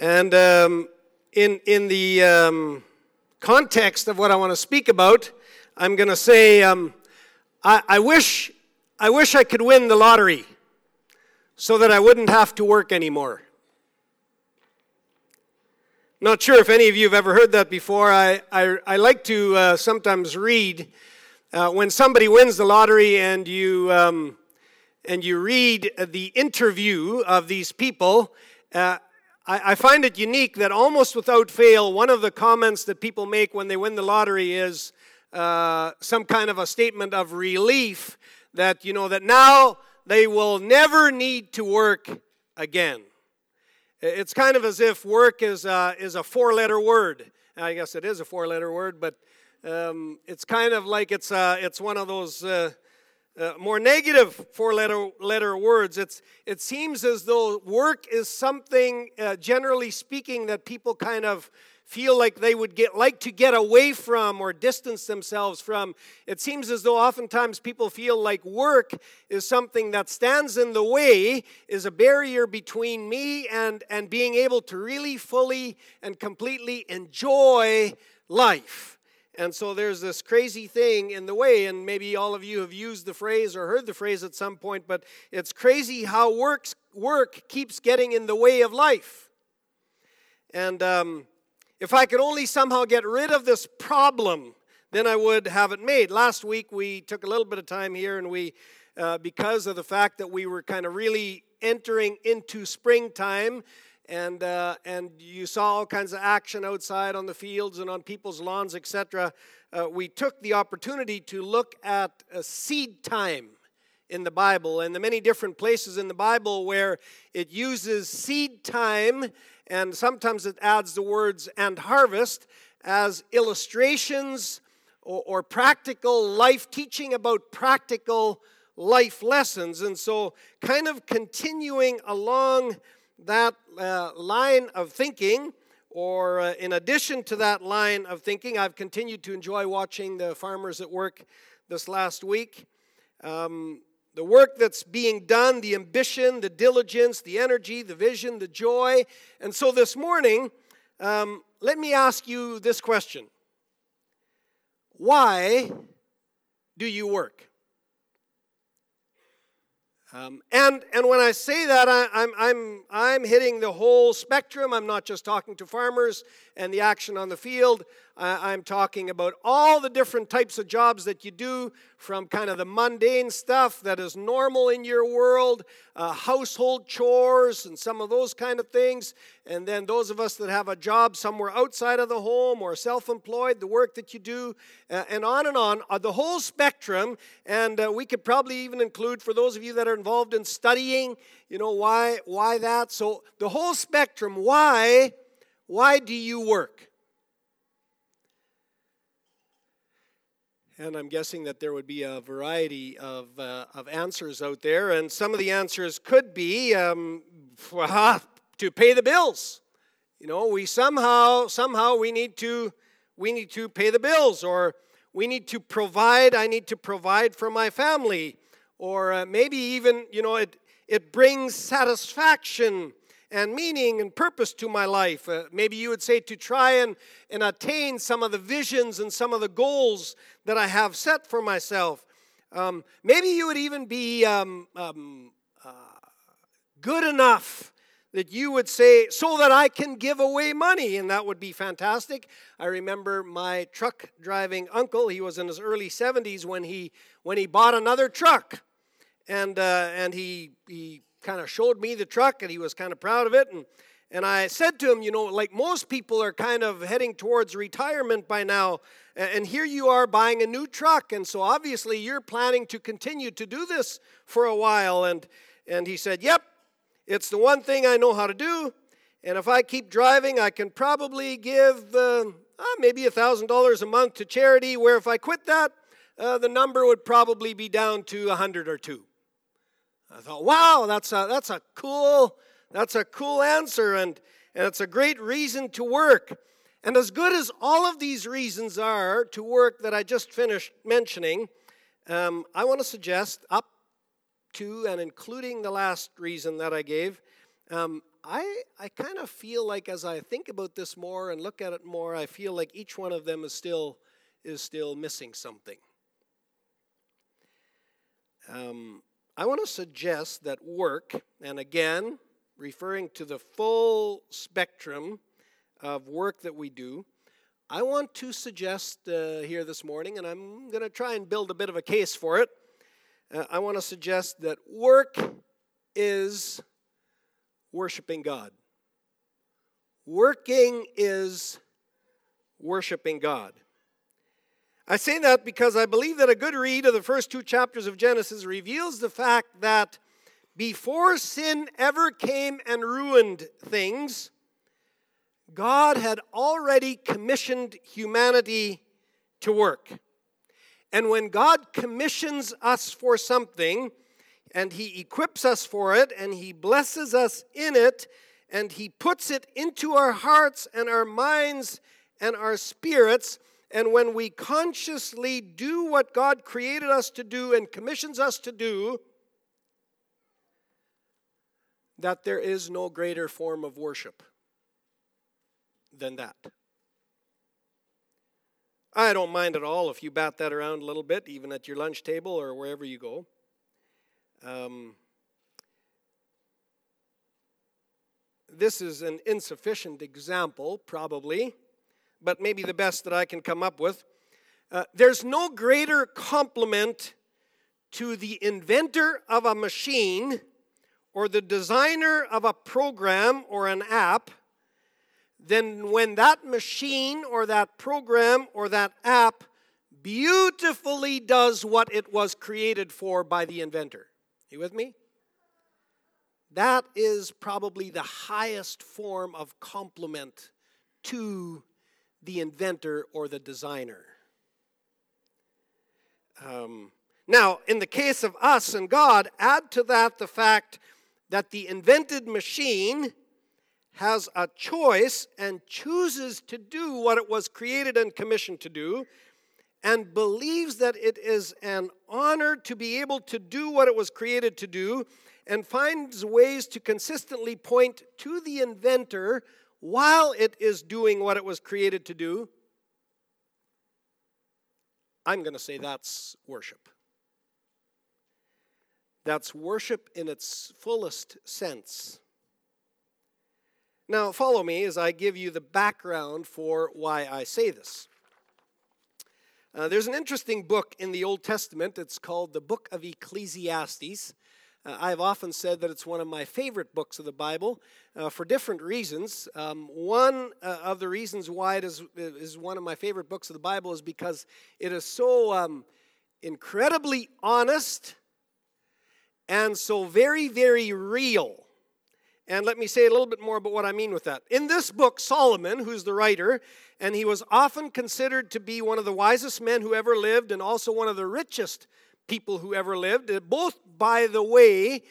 And um, in, in the um, context of what I want to speak about, I'm going to say um, I, I, wish, I wish I could win the lottery so that I wouldn't have to work anymore. Not sure if any of you have ever heard that before. I, I, I like to uh, sometimes read uh, when somebody wins the lottery and you, um, and you read the interview of these people. Uh, I, I find it unique that almost without fail, one of the comments that people make when they win the lottery is uh, some kind of a statement of relief that, you know, that now they will never need to work again. It's kind of as if work is a, is a four letter word. I guess it is a four letter word, but um, it's kind of like it's, it's one of those uh, uh, more negative four letter, letter words. It's, it seems as though work is something, uh, generally speaking, that people kind of feel like they would get like to get away from or distance themselves from it seems as though oftentimes people feel like work is something that stands in the way is a barrier between me and and being able to really fully and completely enjoy life and so there's this crazy thing in the way, and maybe all of you have used the phrase or heard the phrase at some point, but it's crazy how works, work keeps getting in the way of life. And um, if I could only somehow get rid of this problem, then I would have it made. Last week we took a little bit of time here and we, uh, because of the fact that we were kind of really entering into springtime, and, uh, and you saw all kinds of action outside on the fields and on people's lawns, etc. Uh, we took the opportunity to look at seed time in the Bible and the many different places in the Bible where it uses seed time and sometimes it adds the words and harvest as illustrations or, or practical life teaching about practical life lessons. And so, kind of continuing along that uh, line of thinking, or uh, in addition to that line of thinking, I've continued to enjoy watching the farmers at work this last week. Um, the work that's being done, the ambition, the diligence, the energy, the vision, the joy. And so this morning, um, let me ask you this question Why do you work? Um, and, and when I say that, I, I'm, I'm, I'm hitting the whole spectrum. I'm not just talking to farmers and the action on the field. I'm talking about all the different types of jobs that you do, from kind of the mundane stuff that is normal in your world, uh, household chores, and some of those kind of things. And then those of us that have a job somewhere outside of the home or self employed, the work that you do, uh, and on and on, uh, the whole spectrum. And uh, we could probably even include, for those of you that are involved in studying, you know, why, why that? So the whole spectrum, why, why do you work? And I'm guessing that there would be a variety of, uh, of answers out there. And some of the answers could be um, to pay the bills. You know, we somehow, somehow we need to, we need to pay the bills or we need to provide, I need to provide for my family. Or uh, maybe even, you know, it, it brings satisfaction and meaning and purpose to my life. Uh, maybe you would say to try and, and attain some of the visions and some of the goals that I have set for myself. Um, maybe you would even be um, um, uh, good enough that you would say, so that I can give away money, and that would be fantastic. I remember my truck driving uncle, he was in his early 70s when he, when he bought another truck. And, uh, and he, he kind of showed me the truck and he was kind of proud of it. And, and I said to him, you know, like most people are kind of heading towards retirement by now. And here you are buying a new truck. And so obviously you're planning to continue to do this for a while. And, and he said, yep, it's the one thing I know how to do. And if I keep driving, I can probably give uh, uh, maybe $1,000 a month to charity, where if I quit that, uh, the number would probably be down to a 100 or two. I thought, wow, that's a, that's a cool, that's a cool answer, and, and it's a great reason to work. And as good as all of these reasons are to work that I just finished mentioning, um, I want to suggest up to and including the last reason that I gave, um, I, I kind of feel like as I think about this more and look at it more, I feel like each one of them is still, is still missing something. Um, I want to suggest that work, and again, referring to the full spectrum of work that we do, I want to suggest uh, here this morning, and I'm going to try and build a bit of a case for it. Uh, I want to suggest that work is worshiping God. Working is worshiping God. I say that because I believe that a good read of the first two chapters of Genesis reveals the fact that before sin ever came and ruined things, God had already commissioned humanity to work. And when God commissions us for something, and He equips us for it, and He blesses us in it, and He puts it into our hearts and our minds and our spirits, and when we consciously do what God created us to do and commissions us to do, that there is no greater form of worship than that. I don't mind at all if you bat that around a little bit, even at your lunch table or wherever you go. Um, this is an insufficient example, probably, but maybe the best that I can come up with. Uh, there's no greater compliment to the inventor of a machine or the designer of a program or an app than when that machine or that program or that app beautifully does what it was created for by the inventor. You with me? That is probably the highest form of compliment to the inventor or the designer. Um, now, in the case of us and God, add to that the fact that the invented machine has a choice and chooses to do what it was created and commissioned to do, and believes that it is an honor to be able to do what it was created to do, and finds ways to consistently point to the inventor while it is doing what it was created to do, I'm going to say that's worship. That's worship in its fullest sense. Now, follow me as I give you the background for why I say this. Uh, there's an interesting book in the Old Testament. It's called the Book of Ecclesiastes. Uh, I've often said that it's one of my favorite books of the Bible uh, for different reasons. Um, one uh, of the reasons why it is, is one of my favorite books of the Bible is because it is so um, incredibly honest and so very, very real. And let me say a little bit more about what I mean with that. In this book, Solomon, who's the writer, and he was often considered to be one of the wisest men who ever lived and also one of the richest people who ever lived. Uh, both, by the way,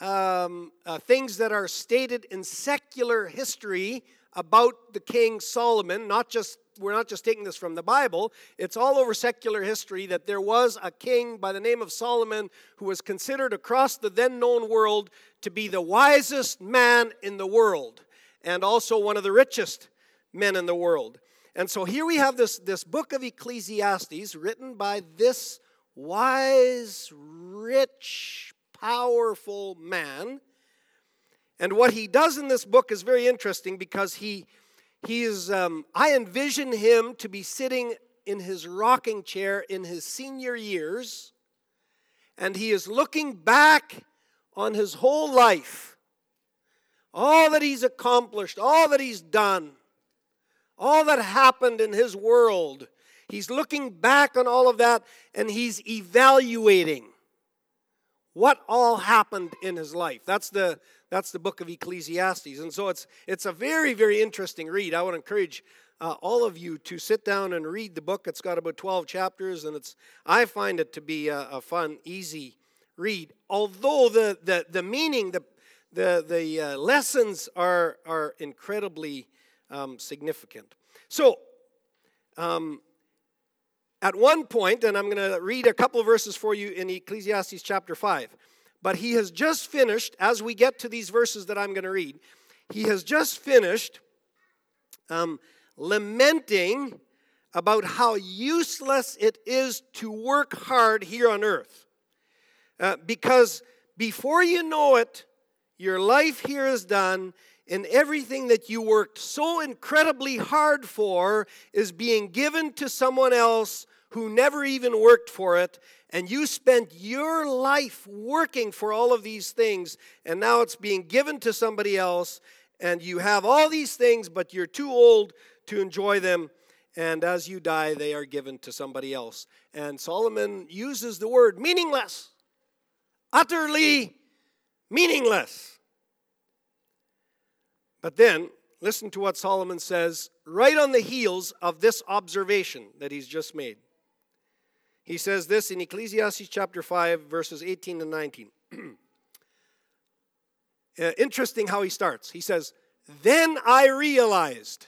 um, uh, things that are stated in secular history about the king Solomon, not just we're not just taking this from the Bible, it's all over secular history that there was a king by the name of Solomon who was considered across the then known world to be the wisest man in the world and also one of the richest men in the world. And so here we have this, this book of Ecclesiastes written by this wise, rich, powerful man. And what he does in this book is very interesting because he, he is, um, I envision him to be sitting in his rocking chair in his senior years, and he is looking back on his whole life, all that he's accomplished, all that he's done, all that happened in his world He's looking back on all of that and he's evaluating what all happened in his life. That's the that's the book of Ecclesiastes. And so it's it's a very very interesting read. I would encourage uh, all of you to sit down and read the book. It's got about 12 chapters and it's I find it to be a, a fun easy read. Although the the the meaning the the the uh, lessons are are incredibly um, significant. So um, at one point, and I'm going to read a couple verses for you in Ecclesiastes chapter 5, but he has just finished, as we get to these verses that I'm going to read, he has just finished um, lamenting about how useless it is to work hard here on earth. Uh, because before you know it, your life here is done, and everything that you worked so incredibly hard for is being given to someone else who never even worked for it, and you spent your life working for all of these things, and now it's being given to somebody else, and you have all these things, but you're too old to enjoy them, and as you die, they are given to somebody else. And Solomon uses the word meaningless, utterly meaningless. But then, listen to what Solomon says right on the heels of this observation that he's just made. He says this in Ecclesiastes chapter 5, verses 18 and 19. uh, interesting how he starts. He says, Then I realized.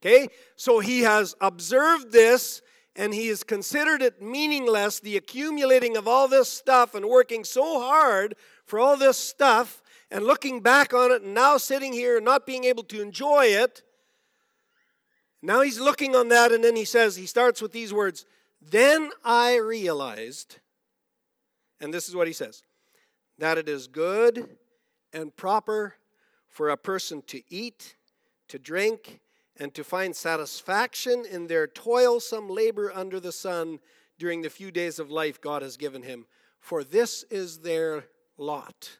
Okay? So he has observed this and he has considered it meaningless, the accumulating of all this stuff and working so hard for all this stuff and looking back on it and now sitting here and not being able to enjoy it. Now he's looking on that and then he says, he starts with these words, Then I realized, and this is what he says, that it is good and proper for a person to eat, to drink, and to find satisfaction in their toilsome labor under the sun during the few days of life God has given him. For this is their lot.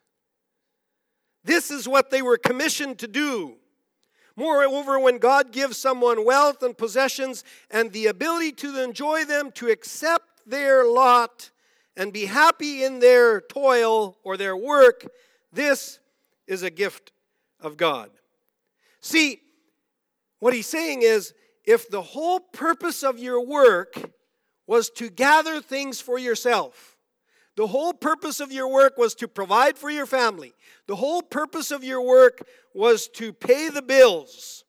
This is what they were commissioned to do. Moreover, when God gives someone wealth and possessions and the ability to enjoy them, to accept their lot and be happy in their toil or their work, this is a gift of God. See, what he's saying is if the whole purpose of your work was to gather things for yourself, the whole purpose of your work was to provide for your family, the whole purpose of your work was to pay the bills,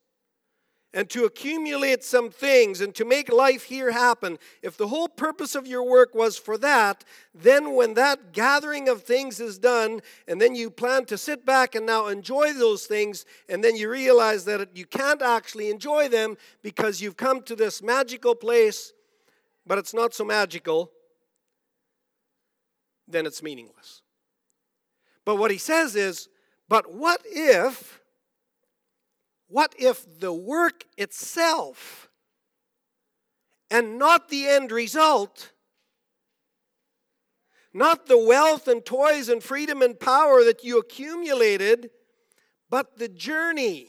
and to accumulate some things and to make life here happen, if the whole purpose of your work was for that, then when that gathering of things is done, and then you plan to sit back and now enjoy those things, and then you realize that you can't actually enjoy them because you've come to this magical place, but it's not so magical, then it's meaningless. But what he says is, but what if what if the work itself and not the end result, not the wealth and toys and freedom and power that you accumulated, but the journey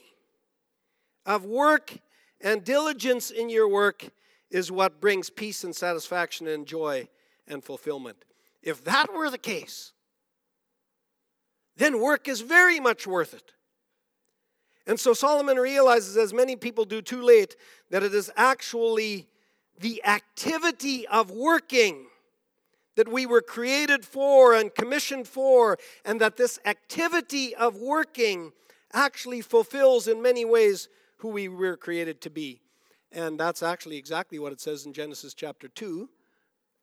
of work and diligence in your work is what brings peace and satisfaction and joy and fulfillment. If that were the case, then work is very much worth it. And so Solomon realizes, as many people do too late, that it is actually the activity of working that we were created for and commissioned for, and that this activity of working actually fulfills in many ways who we were created to be. And that's actually exactly what it says in Genesis chapter 2,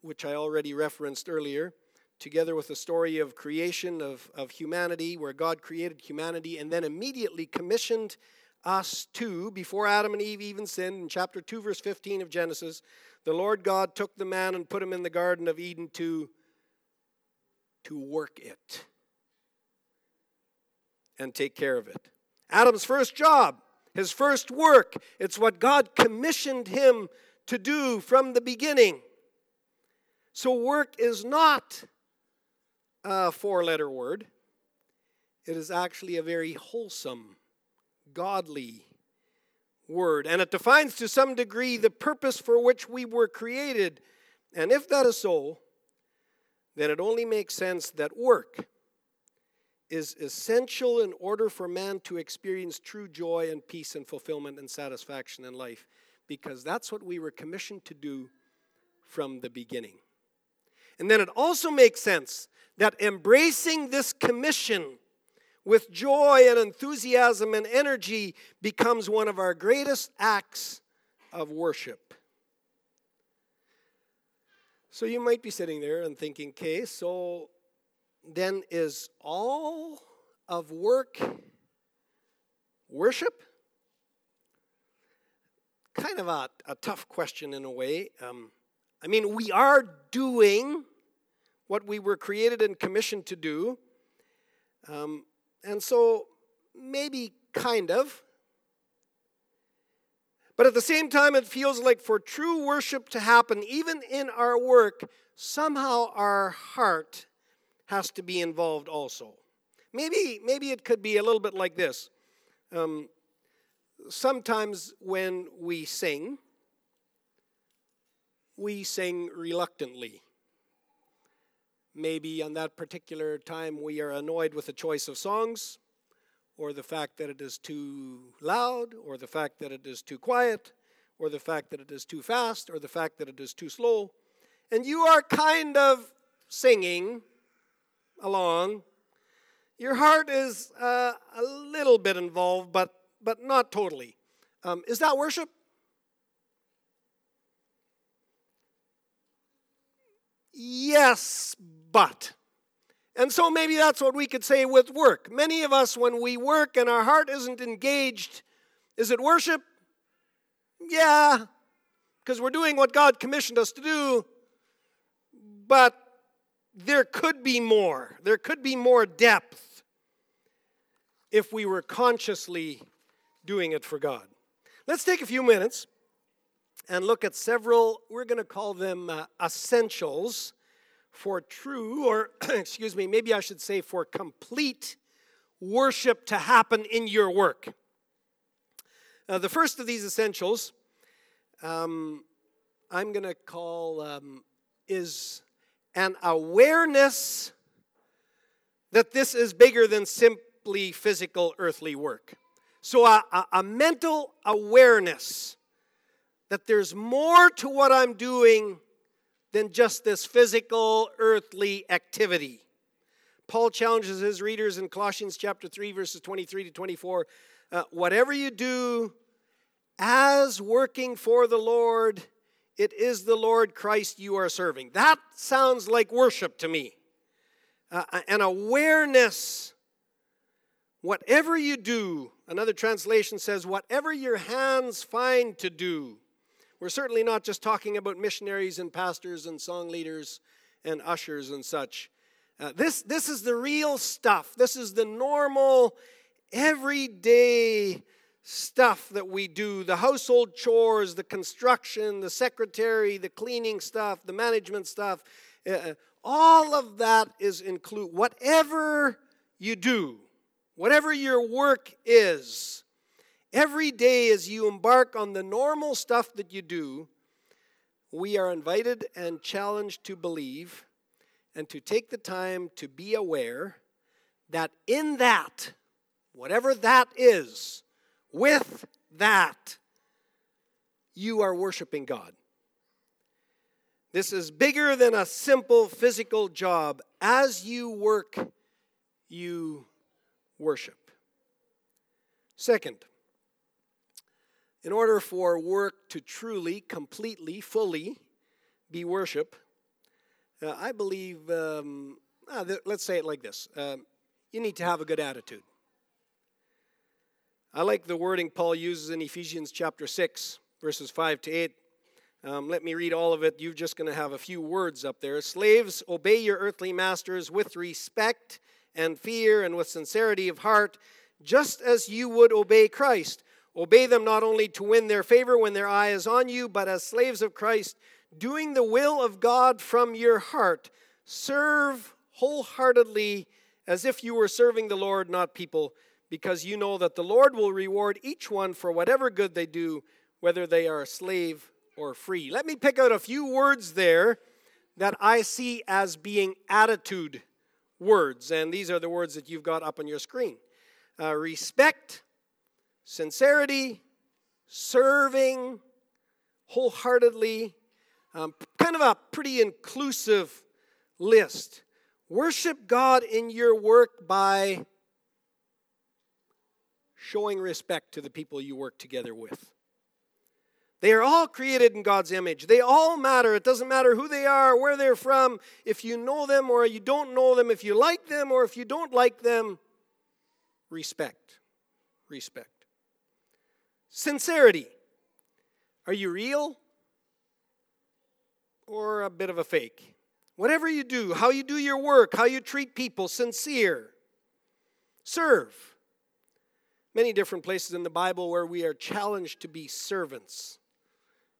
which I already referenced earlier together with the story of creation of, of humanity, where God created humanity and then immediately commissioned us to, before Adam and Eve even sinned, in chapter 2, verse 15 of Genesis, the Lord God took the man and put him in the Garden of Eden to, to work it and take care of it. Adam's first job, his first work, it's what God commissioned him to do from the beginning. So, work is not a four letter word. It is actually a very wholesome, godly word. And it defines to some degree the purpose for which we were created. And if that is so, then it only makes sense that work is essential in order for man to experience true joy and peace and fulfillment and satisfaction in life, because that's what we were commissioned to do from the beginning. And then it also makes sense that embracing this commission with joy and enthusiasm and energy becomes one of our greatest acts of worship. So you might be sitting there and thinking, okay, so then is all of work worship? Kind of a, a tough question in a way. Um, I mean, we are doing what we were created and commissioned to do. Um, and so, maybe kind of. But at the same time, it feels like for true worship to happen, even in our work, somehow our heart has to be involved also. Maybe, maybe it could be a little bit like this. Um, sometimes when we sing, we sing reluctantly. Maybe on that particular time we are annoyed with the choice of songs, or the fact that it is too loud, or the fact that it is too quiet, or the fact that it is too fast, or the fact that it is too slow. And you are kind of singing along. Your heart is uh, a little bit involved, but, but not totally. Um, is that worship? Yes, but. And so maybe that's what we could say with work. Many of us, when we work and our heart isn't engaged, is it worship? Yeah, because we're doing what God commissioned us to do, but there could be more. There could be more depth if we were consciously doing it for God. Let's take a few minutes and look at several, we're going to call them uh, essentials for true, or excuse me, maybe I should say for complete worship to happen in your work. Uh, the first of these essentials, um, I'm going to call, um, is an awareness that this is bigger than simply physical earthly work. So, a, a, a mental awareness that there's more to what I'm doing than just this physical earthly activity. Paul challenges his readers in Colossians chapter 3 verses 23 to 24, uh, whatever you do as working for the Lord, it is the Lord Christ you are serving. That sounds like worship to me. Uh, an awareness whatever you do, another translation says, whatever your hands find to do, we're certainly not just talking about missionaries and pastors and song leaders and ushers and such. Uh, this, this is the real stuff. This is the normal, everyday stuff that we do the household chores, the construction, the secretary, the cleaning stuff, the management stuff. Uh, uh all of that is include whatever you do, whatever your work is. Every day, as you embark on the normal stuff that you do, we are invited and challenged to believe and to take the time to be aware that in that, whatever that is, with that, you are worshiping God. This is bigger than a simple physical job. As you work, you worship. Second, in order for work to truly, completely, fully be worship, uh, I believe, um, uh, th- let's say it like this um, you need to have a good attitude. I like the wording Paul uses in Ephesians chapter 6, verses 5 to 8. Um, let me read all of it. You're just going to have a few words up there. Slaves, obey your earthly masters with respect and fear and with sincerity of heart, just as you would obey Christ Obey them not only to win their favor when their eye is on you, but as slaves of Christ, doing the will of God from your heart. Serve wholeheartedly as if you were serving the Lord, not people, because you know that the Lord will reward each one for whatever good they do, whether they are a slave or free. Let me pick out a few words there that I see as being attitude words, and these are the words that you've got up on your screen uh, respect sincerity, serving wholeheartedly, um, kind of a pretty inclusive list. Worship God in your work by showing respect to the people you work together with. They are all created in God's image. They all matter. It doesn't matter who they are, where they're from, if you know them or you don't know them, if you like them or if you don't like them. Respect. Respect. Sincerity. Are you real or a bit of a fake? Whatever you do, how you do your work, how you treat people, sincere. Serve. Many different places in the Bible where we are challenged to be servants.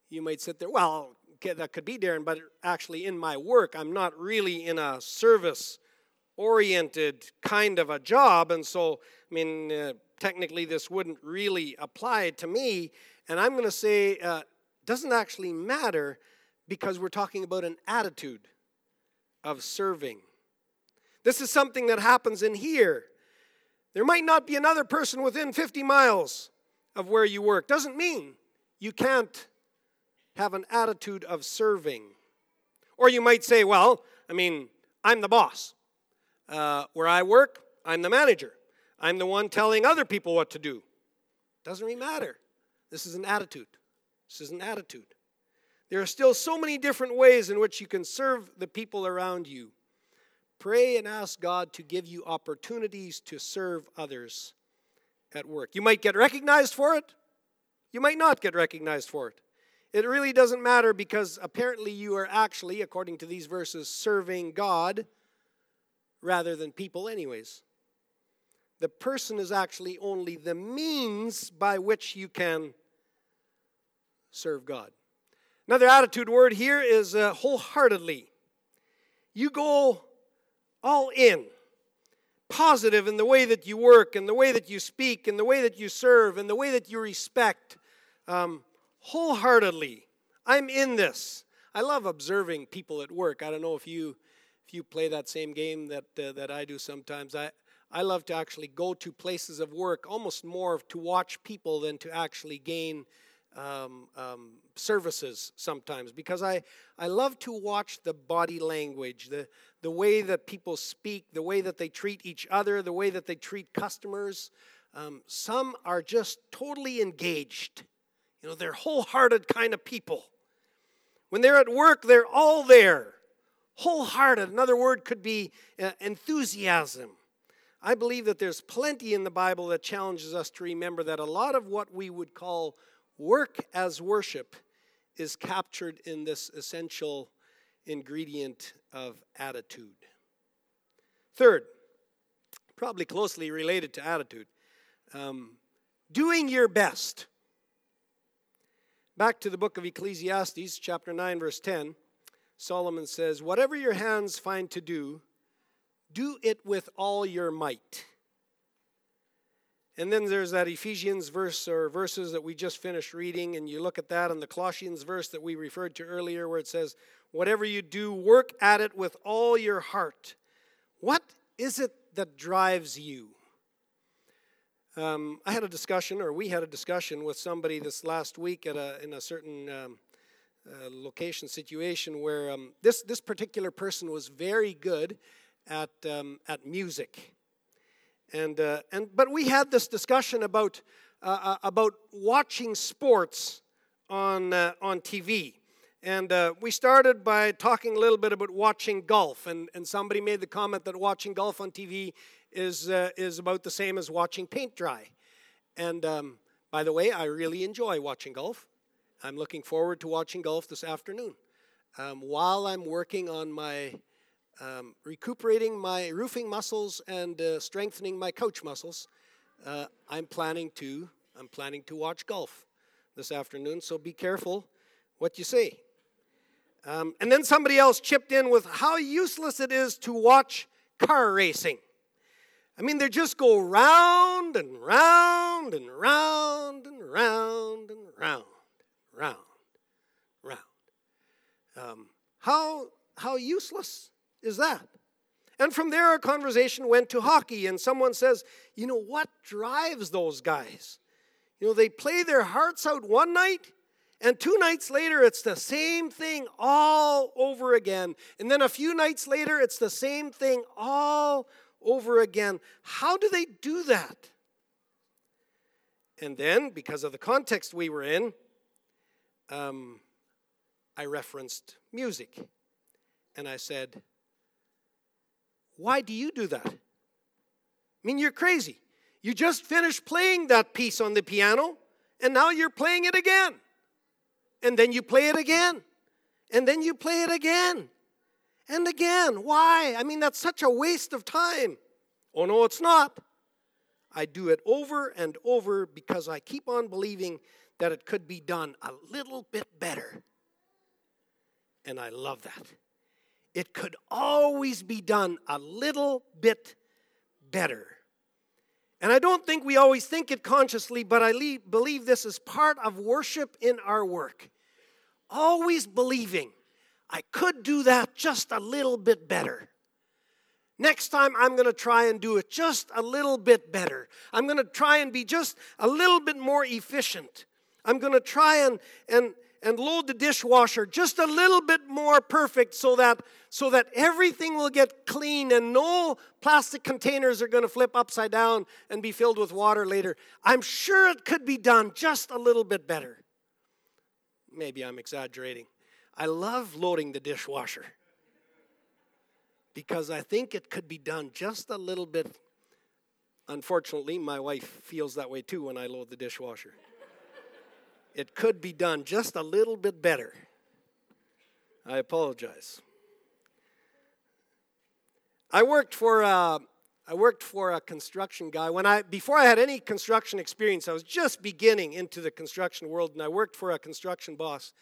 You might sit there, well, that could be Darren, but actually in my work, I'm not really in a service oriented kind of a job. And so, I mean, uh, technically, this wouldn't really apply to me. And I'm going to say, uh, doesn't actually matter because we're talking about an attitude of serving. This is something that happens in here. There might not be another person within 50 miles of where you work. Doesn't mean you can't have an attitude of serving. Or you might say, well, I mean, I'm the boss. Uh, where I work, I'm the manager. I'm the one telling other people what to do. Doesn't really matter. This is an attitude. This is an attitude. There are still so many different ways in which you can serve the people around you. Pray and ask God to give you opportunities to serve others at work. You might get recognized for it, you might not get recognized for it. It really doesn't matter because apparently you are actually, according to these verses, serving God rather than people, anyways. The person is actually only the means by which you can serve God. Another attitude word here is uh, wholeheartedly. You go all in, positive in the way that you work, in the way that you speak, in the way that you serve, in the way that you respect, um, wholeheartedly. I'm in this. I love observing people at work. I don't know if you if you play that same game that uh, that I do sometimes. I I love to actually go to places of work almost more to watch people than to actually gain um, um, services sometimes because I, I love to watch the body language, the, the way that people speak, the way that they treat each other, the way that they treat customers. Um, some are just totally engaged. You know, they're wholehearted kind of people. When they're at work, they're all there. Wholehearted. Another word could be uh, enthusiasm. I believe that there's plenty in the Bible that challenges us to remember that a lot of what we would call Work as worship is captured in this essential ingredient of attitude. Third, probably closely related to attitude, um, doing your best. Back to the book of Ecclesiastes, chapter 9, verse 10, Solomon says, Whatever your hands find to do, do it with all your might. And then there's that Ephesians verse or verses that we just finished reading, and you look at that, and the Colossians verse that we referred to earlier, where it says, Whatever you do, work at it with all your heart. What is it that drives you? Um, I had a discussion, or we had a discussion with somebody this last week at a, in a certain um, uh, location situation where um, this, this particular person was very good at, um, at music. And, uh, and, but we had this discussion about, uh, uh about watching sports on, uh, on TV. And we started by talking a little bit about watching golf. And, and somebody made the comment that watching golf on TV is, is about the same as watching paint dry. And um, by the way, I really enjoy watching golf. I'm looking forward to watching golf this afternoon. Um, while I'm working on my um, recuperating my roofing muscles and uh, strengthening my couch muscles. Uh, I'm planning to I'm planning to watch golf this afternoon. So be careful what you say. Um, and then somebody else chipped in with how useless it is to watch car racing. I mean, they just go round and round and round and round and round, round, round. Um, how how useless is that? And from there, our conversation went to hockey, and someone says, You know, what drives those guys? You know, they play their hearts out one night, and two nights later, it's the same thing all over again. And then a few nights later, it's the same thing all over again. How do they do that? And then, because of the context we were in, um, I referenced music. And I said, why do you do that? I mean, you're crazy. You just finished playing that piece on the piano, and now you're playing it again. And then you play it again. And then you play it again. And again. Why? I mean, that's such a waste of time. Oh, no, it's not. I do it over and over because I keep on believing that it could be done a little bit better. And I love that. It could always be done a little bit better. And I don't think we always think it consciously, but I believe this is part of worship in our work. Always believing I could do that just a little bit better. Next time, I'm going to try and do it just a little bit better. I'm going to try and be just a little bit more efficient. I'm going to try and, and, and load the dishwasher just a little bit more perfect so that, so that everything will get clean and no plastic containers are going to flip upside down and be filled with water later. I'm sure it could be done just a little bit better. Maybe I'm exaggerating. I love loading the dishwasher because I think it could be done just a little bit. Unfortunately, my wife feels that way too when I load the dishwasher. It could be done just a little bit better. I apologize. I worked for a, I worked for a construction guy when I before I had any construction experience. I was just beginning into the construction world, and I worked for a construction boss,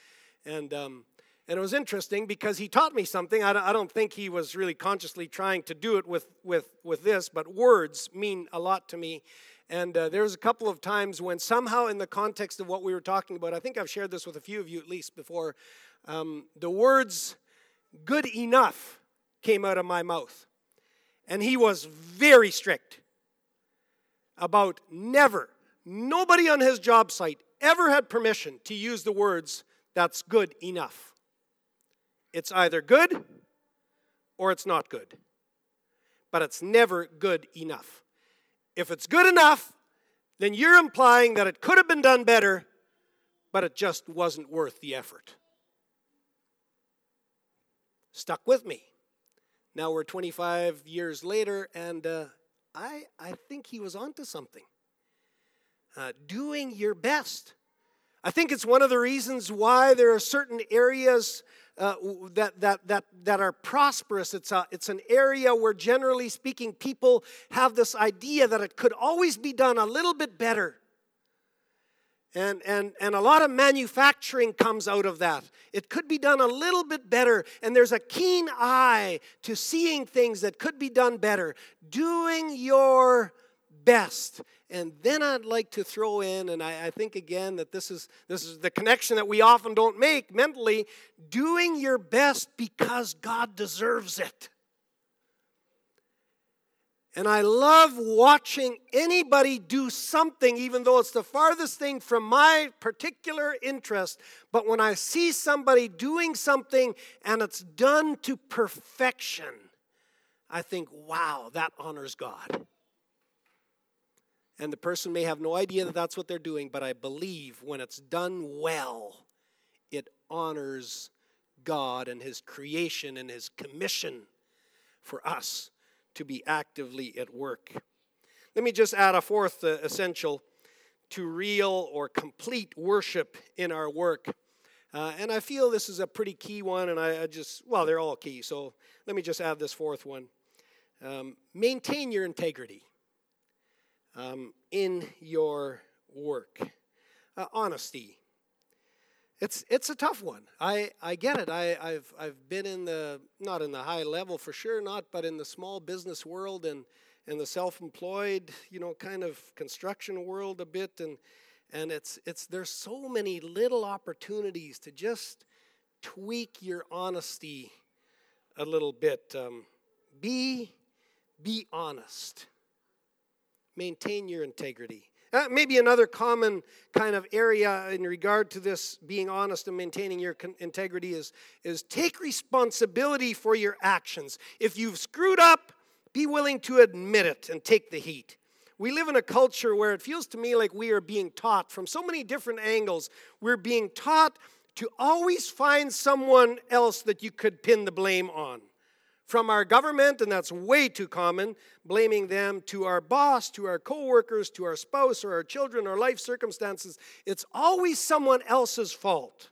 and um, and it was interesting because he taught me something. I don't think he was really consciously trying to do it with, with, with this, but words mean a lot to me. And uh, there was a couple of times when somehow, in the context of what we were talking about, I think I've shared this with a few of you at least before, um, the words good enough came out of my mouth. And he was very strict about never, nobody on his job site ever had permission to use the words that's good enough. It's either good or it's not good. But it's never good enough. If it's good enough, then you're implying that it could have been done better, but it just wasn't worth the effort. Stuck with me. Now we're 25 years later, and uh, I, I think he was onto something. Uh, doing your best. I think it's one of the reasons why there are certain areas uh, that, that, that, that are prosperous. It's, a, it's an area where, generally speaking, people have this idea that it could always be done a little bit better. And, and, and a lot of manufacturing comes out of that. It could be done a little bit better, and there's a keen eye to seeing things that could be done better. Doing your best. And then I'd like to throw in, and I, I, think again that this is this is the connection that we often don't make mentally, doing your best because God deserves it. And I love watching anybody do something, even though it's the farthest thing from my particular interest. But when I see somebody doing something and it's done to perfection, I think, wow, that honors God. And the person may have no idea that that's what they're doing, but I believe when it's done well, it honors God and His creation and His commission for us to be actively at work. Let me just add a fourth uh, essential to real or complete worship in our work. Uh, and I feel this is a pretty key one, and I, I, just, well, they're all key. So let me just add this fourth one. Um, maintain your integrity um, in your work. Uh, honesty. It's, it's a tough one. I, I get it. I, I've, I've been in the, not in the high level for sure, not, but in the small business world and, and the self employed, you know, kind of construction world a bit. And, and it's, it's, there's so many little opportunities to just tweak your honesty a little bit. Um, be, be honest maintain your integrity. Uh, maybe another common kind of area in regard to this being honest and maintaining your con- integrity is, is take responsibility for your actions. If you've screwed up, be willing to admit it and take the heat. We live in a culture where it feels to me like we are being taught from so many different angles. We're being taught to always find someone else that you could pin the blame on from our government, and that's way too common, blaming them to our boss, to our coworkers, to our spouse, or our children, or life circumstances. It's always someone else's fault.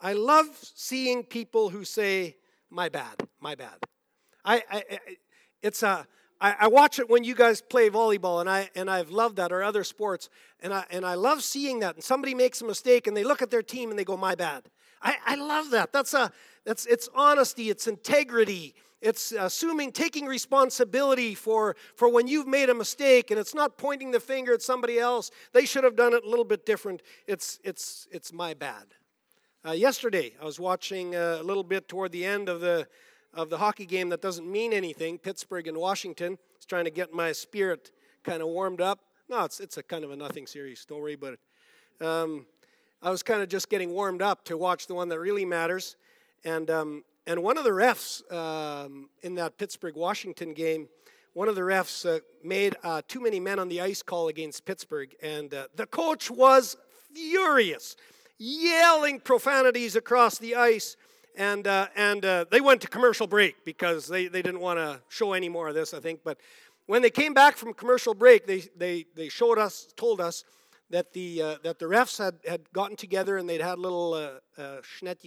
I love seeing people who say, "My bad, my bad." I, I, I it's a I, watch it when you guys play volleyball, and I and I've loved that, or other sports, and I and I love seeing that. And somebody makes a mistake, and they look at their team and they go, "My bad." I, I love that. That's a that's it's honesty, it's integrity, it's assuming taking responsibility for for when you've made a mistake, and it's not pointing the finger at somebody else. They should have done it a little bit different. It's it's it's my bad. Uh, yesterday, I was watching uh, a little bit toward the end of the of the hockey game that doesn't mean anything, Pittsburgh and Washington. It's trying to get my spirit kind of warmed up. No, it's, it's a kind of a nothing series. About it. Um, I was kind of just getting warmed up to watch the one that really matters. And, um, and one of the refs um, in that Pittsburgh Washington game, one of the refs uh, made uh, too many men on the ice call against Pittsburgh. And uh, the coach was furious, yelling profanities across the ice and uh, and uh, they went to commercial break because they, they didn't want to show any more of this, I think. But when they came back from commercial break, they they they showed us, told us that the uh, that the refs had had gotten together and they'd had a little uh,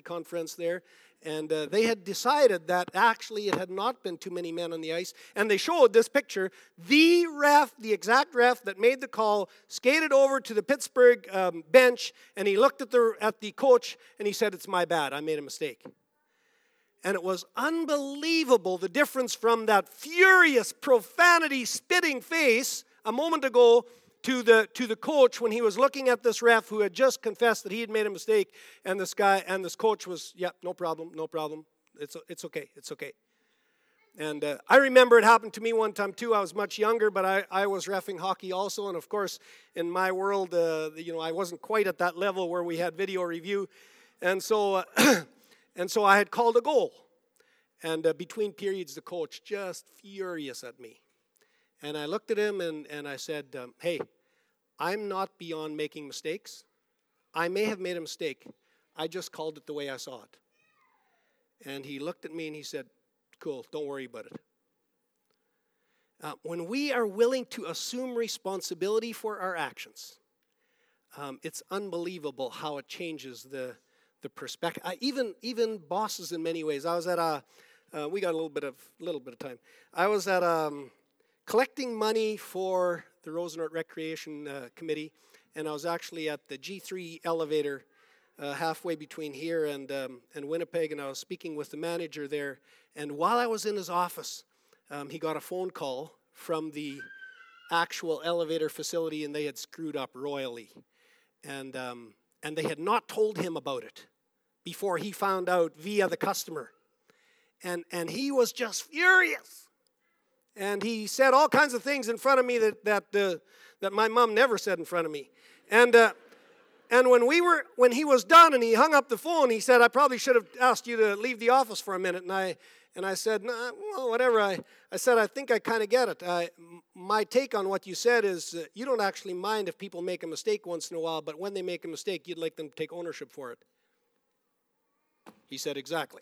conference there, and uh, they had decided that actually it had not been too many men on the ice. And they showed this picture. The ref, the exact ref that made the call, skated over to the Pittsburgh um, bench and he looked at the, at the coach and he said, It's my bad. I made a mistake. And it was unbelievable the difference from that furious, profanity spitting face a moment ago to the to the coach when he was looking at this ref who had just confessed that he had made a mistake and this guy and this coach was yeah no problem no problem. It's it's okay it's okay. And uh, i remember it happened to me one time too. I was much younger but i, I was refing hockey also. And of course in my world uh, you know i wasn't quite at that level where we had video review. And so uh, and so i had called a goal. And uh, between periods the coach just furious at me. And I looked at him and, and I said, um, Hey, I'm not beyond making mistakes. I may have made a mistake. I just called it the way I saw it. And he looked at me and he said, Cool, don't worry about it. Uh, when we are willing to assume responsibility for our actions, um, it's unbelievable how it changes the, the perspective. Even, even bosses, in many ways. I was at a, uh, we got a little bit of, little bit of time. I was at um, collecting money for the Rosenort Recreation uh, Committee, and I was actually at the G3 elevator uh, halfway between here and, um, and Winnipeg, and I was speaking with the manager there. And while I was in his office, um, he got a phone call from the actual elevator facility, and they had screwed up royally. And, um, and they had not told him about it before he found out via the customer. And, and he was just furious and he said all kinds of things in front of me that that uh, that my mom never said in front of me. And uh, and when we were when he was done and he hung up the phone, he said, "I probably should have asked you to leave the office for a minute." And I and I said, nah, "Well, whatever." I I said, "I think I kind of get it." I, my take on what you said is uh, you don't actually mind if people make a mistake once in a while, but when they make a mistake, you'd like them to take ownership for it. He said, "Exactly."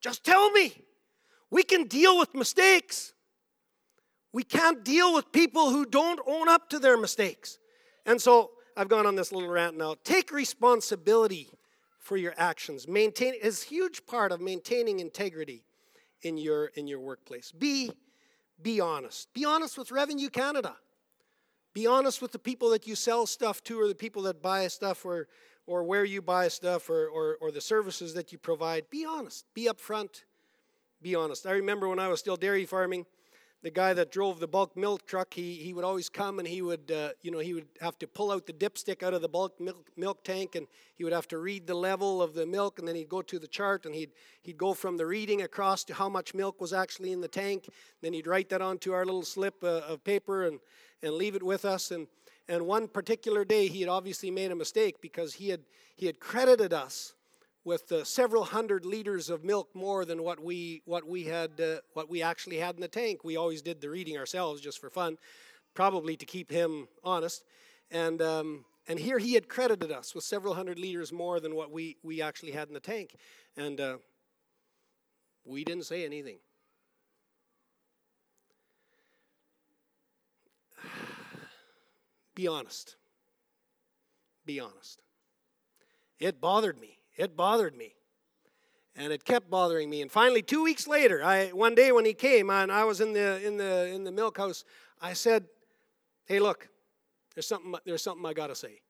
Just tell me. We can deal with mistakes. We can't deal with people who don't own up to their mistakes. And so I've gone on this little rant now. Take responsibility for your actions. Maintain is huge part of maintaining integrity in your in your workplace. Be be honest. Be honest with Revenue Canada. Be honest with the people that you sell stuff to or the people that buy stuff or or where you buy stuff or, or, or the services that you provide. Be honest. Be upfront. Be honest. I remember when I was still dairy farming, the guy that drove the bulk milk truck, he, he would always come and he would, uh, you know, he would have to pull out the dipstick out of the bulk milk, milk tank and he would have to read the level of the milk and then he'd go to the chart and he'd, he'd go from the reading across to how much milk was actually in the tank. Then he'd write that onto our little slip uh, of paper and, and leave it with us. And, and one particular day he had obviously made a mistake because he had, he had credited us with uh, several hundred liters of milk more than what we what we had uh, what we actually had in the tank. We always did the reading ourselves just for fun, probably to keep him honest. And um, and here he had credited us with several hundred liters more than what we we actually had in the tank. And uh, We didn't say anything. Be honest. Be honest. It bothered me. It bothered me. And it kept bothering me. And finally, two weeks later, I one day when he came and I was in the in the in the milk house, I said, Hey, look, there's something there's something I gotta say.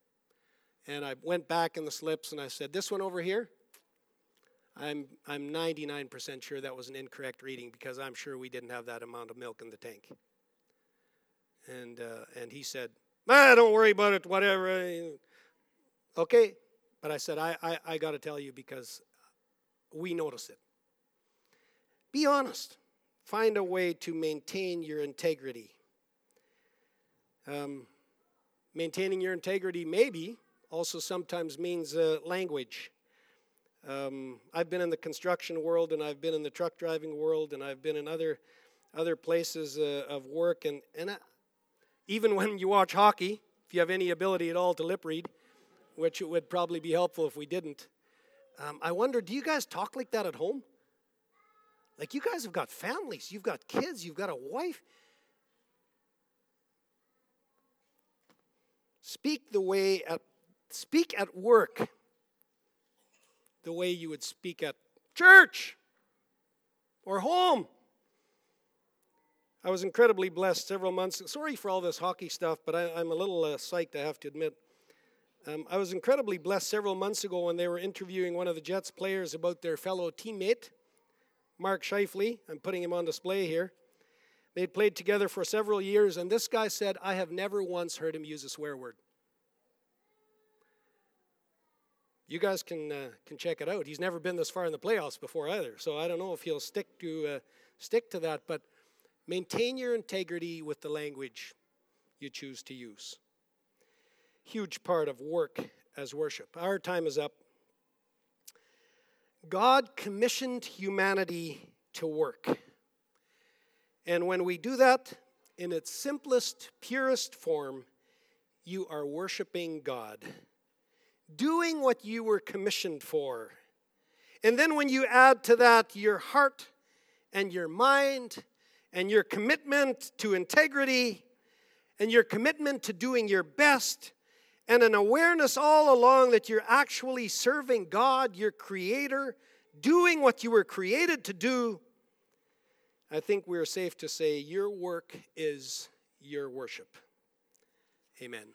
And I went back in the slips and I said, This one over here, I'm I'm 99% sure that was an incorrect reading because I'm sure we didn't have that amount of milk in the tank. And uh, and he said, ah, don't worry about it, whatever. Okay, but I said, I, I, I got to tell you because we notice it. Be honest. Find a way to maintain your integrity. Um, maintaining your integrity maybe also sometimes means uh, language. Um, I've been in the construction world and I've been in the truck driving world and I've been in other other places uh, of work and, and I, even when you watch hockey, if you have any ability at all to lip read, which it would probably be helpful if we didn't, um, I wonder do you guys talk like that at home? Like you guys have got families, you've got kids, you've got a wife. Speak the way at speak at work the way you would speak at church or home. I was incredibly blessed several months. Sorry for all this hockey stuff, but I, am a little uh, psyched, I have to admit. Um, I was incredibly blessed several months ago when they were interviewing one of the Jets players about their fellow teammate, Mark Scheifele. I'm putting him on display here. They'd played together for several years, and this guy said, I have never once heard him use a swear word. You guys can, uh, can check it out. He's never been this far in the playoffs before either, so I don't know if he'll stick to, uh, stick to that, but Maintain your integrity with the language you choose to use. Huge part of work as worship. Our time is up. God commissioned humanity to work. And when we do that in its simplest, purest form, you are worshiping God, doing what you were commissioned for. And then when you add to that your heart and your mind and your commitment to integrity and your commitment to doing your best and an awareness all along that you're actually serving God, your creator, doing what you were created to do, I think we're safe to say your work is your worship. Amen.